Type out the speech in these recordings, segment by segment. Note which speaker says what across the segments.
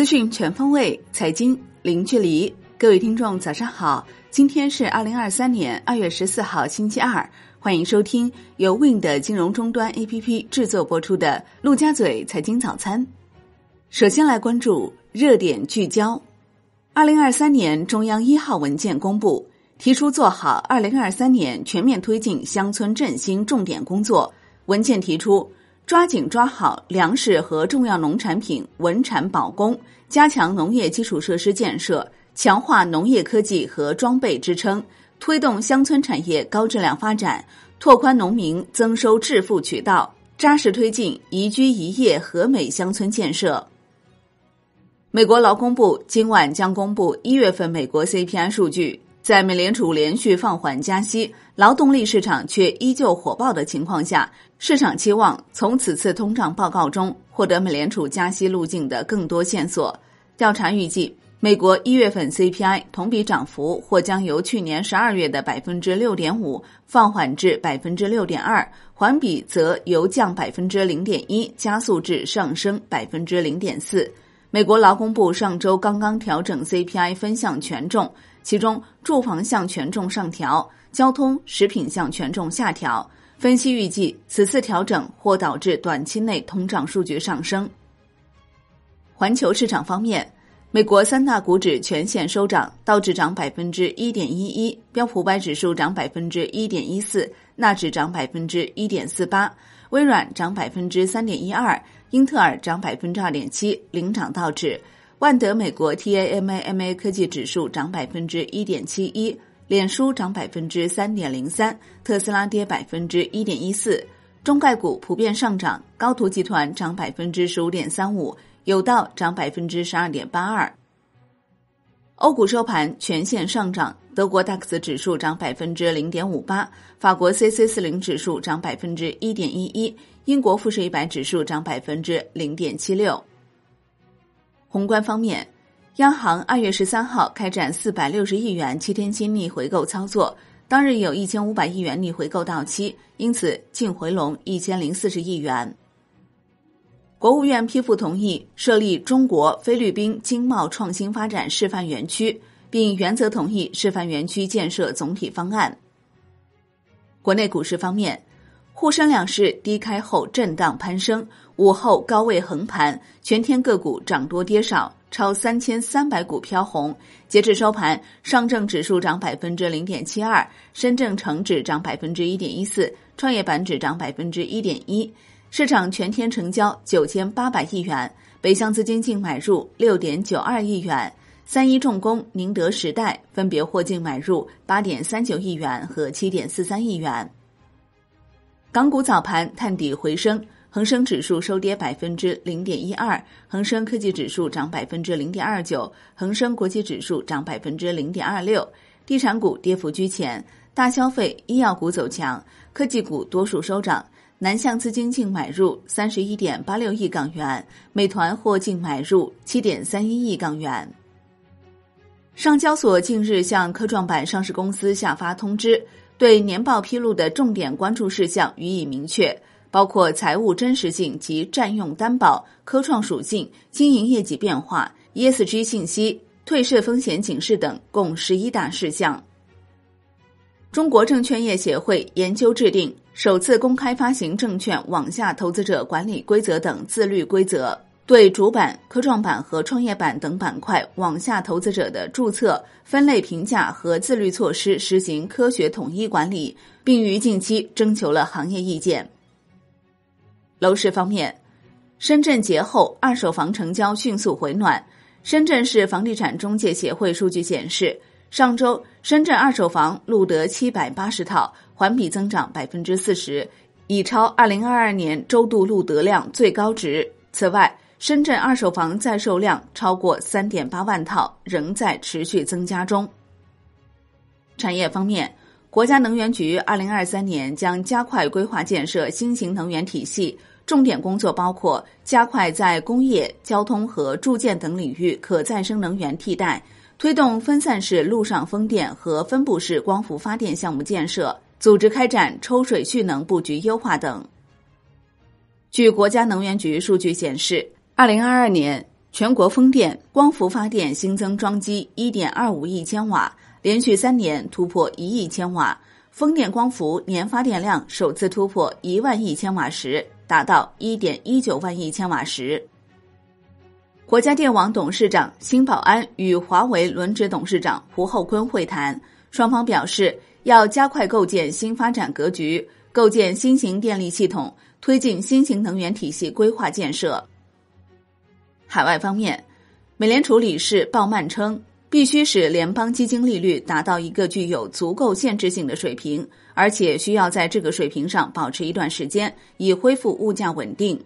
Speaker 1: 资讯全方位，财经零距离。各位听众，早上好！今天是二零二三年二月十四号，星期二。欢迎收听由 Win 的金融终端 APP 制作播出的《陆家嘴财经早餐》。首先来关注热点聚焦。二零二三年中央一号文件公布，提出做好二零二三年全面推进乡村振兴重点工作。文件提出。抓紧抓好粮食和重要农产品稳产保供，加强农业基础设施建设，强化农业科技和装备支撑，推动乡村产业高质量发展，拓宽农民增收致富渠道，扎实推进宜居宜业和美乡村建设。美国劳工部今晚将公布一月份美国 CPI 数据。在美联储连续放缓加息、劳动力市场却依旧火爆的情况下，市场期望从此次通胀报告中获得美联储加息路径的更多线索。调查预计，美国一月份 CPI 同比涨幅或将由去年十二月的百分之六点五放缓至百分之六点二，环比则由降百分之零点一加速至上升百分之零点四。美国劳工部上周刚刚调整 CPI 分项权重。其中，住房项权重上调，交通、食品项权重下调。分析预计，此次调整或导致短期内通胀数据上升。环球市场方面，美国三大股指全线收涨，道指涨百分之一点一一，标普百指数涨百分之一点一四，纳指涨百分之一点四八，微软涨百分之三点一二，英特尔涨百分之二点七，领涨道指。万德美国 TAMAMA 科技指数涨百分之一点七一，脸书涨百分之三点零三，特斯拉跌百分之一点一四。中概股普遍上涨，高途集团涨百分之十五点三五，有道涨百分之十二点八二。欧股收盘全线上涨，德国 DAX 指数涨百分之零点五八，法国 CAC 四零指数涨百分之一点一一，英国富时一百指数涨百分之零点七六。宏观方面，央行二月十三号开展四百六十亿元七天期逆回购操作，当日有一千五百亿元逆回购到期，因此净回笼一千零四十亿元。国务院批复同意设立中国菲律宾经贸创新发展示范园区，并原则同意示范园区建设总体方案。国内股市方面。沪深两市低开后震荡攀升，午后高位横盘，全天个股涨多跌少，超三千三百股飘红。截至收盘，上证指数涨百分之零点七二，深证成指涨百分之一点一四，创业板指涨百分之一点一。市场全天成交九千八百亿元，北向资金净买入六点九二亿元，三一重工、宁德时代分别获净买入八点三九亿元和七点四三亿元。港股早盘探底回升，恒生指数收跌百分之零点一二，恒生科技指数涨百分之零点二九，恒生国际指数涨百分之零点二六。地产股跌幅居前，大消费、医药股走强，科技股多数收涨。南向资金净买入三十一点八六亿港元，美团获净买入七点三一亿港元。上交所近日向科创板上市公司下发通知。对年报披露的重点关注事项予以明确，包括财务真实性及占用担保、科创属性、经营业绩变化、ESG 信息、退市风险警示等，共十一大事项。中国证券业协会研究制定首次公开发行证券网下投资者管理规则等自律规则。对主板、科创板和创业板等板块网下投资者的注册、分类评价和自律措施实行科学统一管理，并于近期征求了行业意见。楼市方面，深圳节后二手房成交迅速回暖。深圳市房地产中介协会数据显示，上周深圳二手房录得七百八十套，环比增长百分之四十，已超二零二二年周度录得量最高值。此外，深圳二手房在售量超过三点八万套，仍在持续增加中。产业方面，国家能源局二零二三年将加快规划建设新型能源体系，重点工作包括加快在工业、交通和住建等领域可再生能源替代，推动分散式陆上风电和分布式光伏发电项目建设，组织开展抽水蓄能布局优化等。据国家能源局数据显示。二零二二年，全国风电、光伏发电新增装机一点二五亿千瓦，连续三年突破一亿千瓦。风电、光伏年发电量首次突破一万亿千瓦时，达到一点一九万亿千瓦时。国家电网董事长辛宝安与华为轮值董事长胡厚昆会谈，双方表示要加快构建新发展格局，构建新型电力系统，推进新型能源体系规划建设。海外方面，美联储理事鲍曼称。必须使联邦基金利率达到一个具有足够限制性的水平，而且需要在这个水平上保持一段时间，以恢复物价稳定。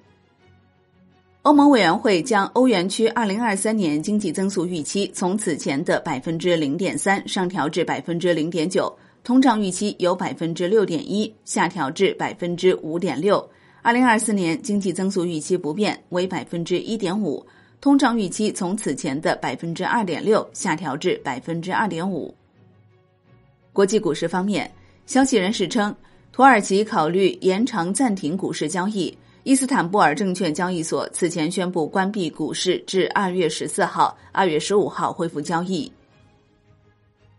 Speaker 1: 欧盟委员会将欧元区二零二三年经济增速预期从此前的百分之零点三上调至百分之零点九，通胀预期由百分之六点一下调至百分之五点六。二零二四年经济增速预期不变，为百分之一点五。通胀预期从此前的百分之二点六下调至百分之二点五。国际股市方面，消息人士称，土耳其考虑延长暂停股市交易。伊斯坦布尔证券交易所此前宣布关闭股市至二月十四号，二月十五号恢复交易。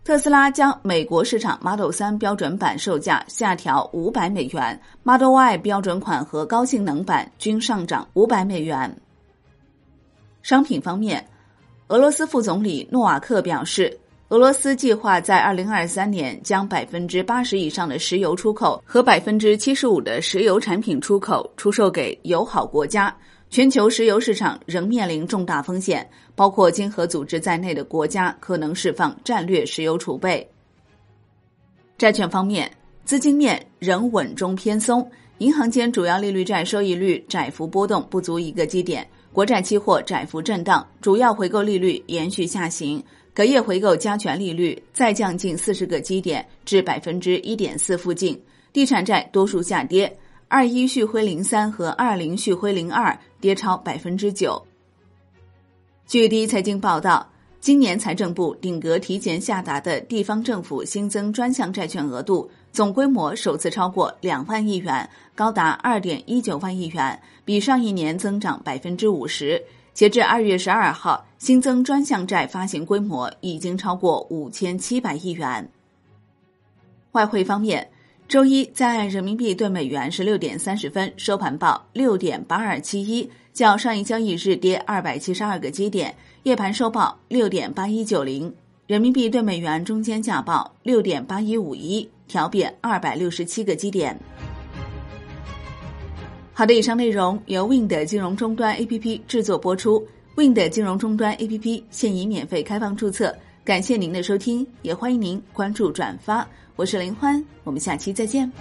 Speaker 1: 特斯拉将美国市场 Model 三标准版售价下调五百美元，Model Y 标准款和高性能版均上涨五百美元。商品方面，俄罗斯副总理诺瓦克表示，俄罗斯计划在二零二三年将百分之八十以上的石油出口和百分之七十五的石油产品出口出售给友好国家。全球石油市场仍面临重大风险，包括经合组织在内的国家可能释放战略石油储备。债券方面，资金面仍稳中偏松，银行间主要利率债收益率窄幅波动不足一个基点。国债期货窄幅震荡，主要回购利率延续下行，隔夜回购加权利率再降近四十个基点至百分之一点四附近。地产债多数下跌，二一续辉零三和二零续辉零二跌超百分之九。据第一财经报道。今年财政部顶格提前下达的地方政府新增专项债券额度总规模首次超过两万亿元，高达二点一九万亿元，比上一年增长百分之五十。截至二月十二号，新增专项债发行规模已经超过五千七百亿元。外汇方面，周一在人民币对美元十六点三十分收盘报六点八二七一，较上一交易日跌二百七十二个基点。夜盘收报六点八一九零，人民币对美元中间价报六点八一五一，调贬二百六十七个基点。好的，以上内容由 Wind 金融终端 APP 制作播出。Wind 金融终端 APP 现已免费开放注册，感谢您的收听，也欢迎您关注转发。我是林欢，我们下期再见。